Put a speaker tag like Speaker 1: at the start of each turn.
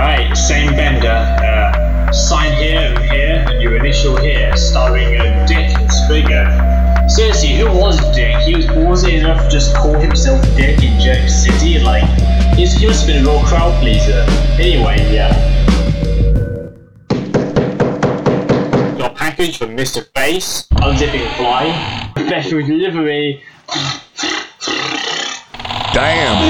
Speaker 1: Alright, same bender. Uh, uh, sign here and here, and your initial here, starring a Dick and Sprigger. Seriously, who was Dick? He was ballsy enough to just call himself Dick in Jerk City? Like, he's, he must have been a real crowd pleaser. Anyway, yeah.
Speaker 2: Your package from Mr. Face.
Speaker 1: Unzipping fly. Special delivery.
Speaker 3: Damn.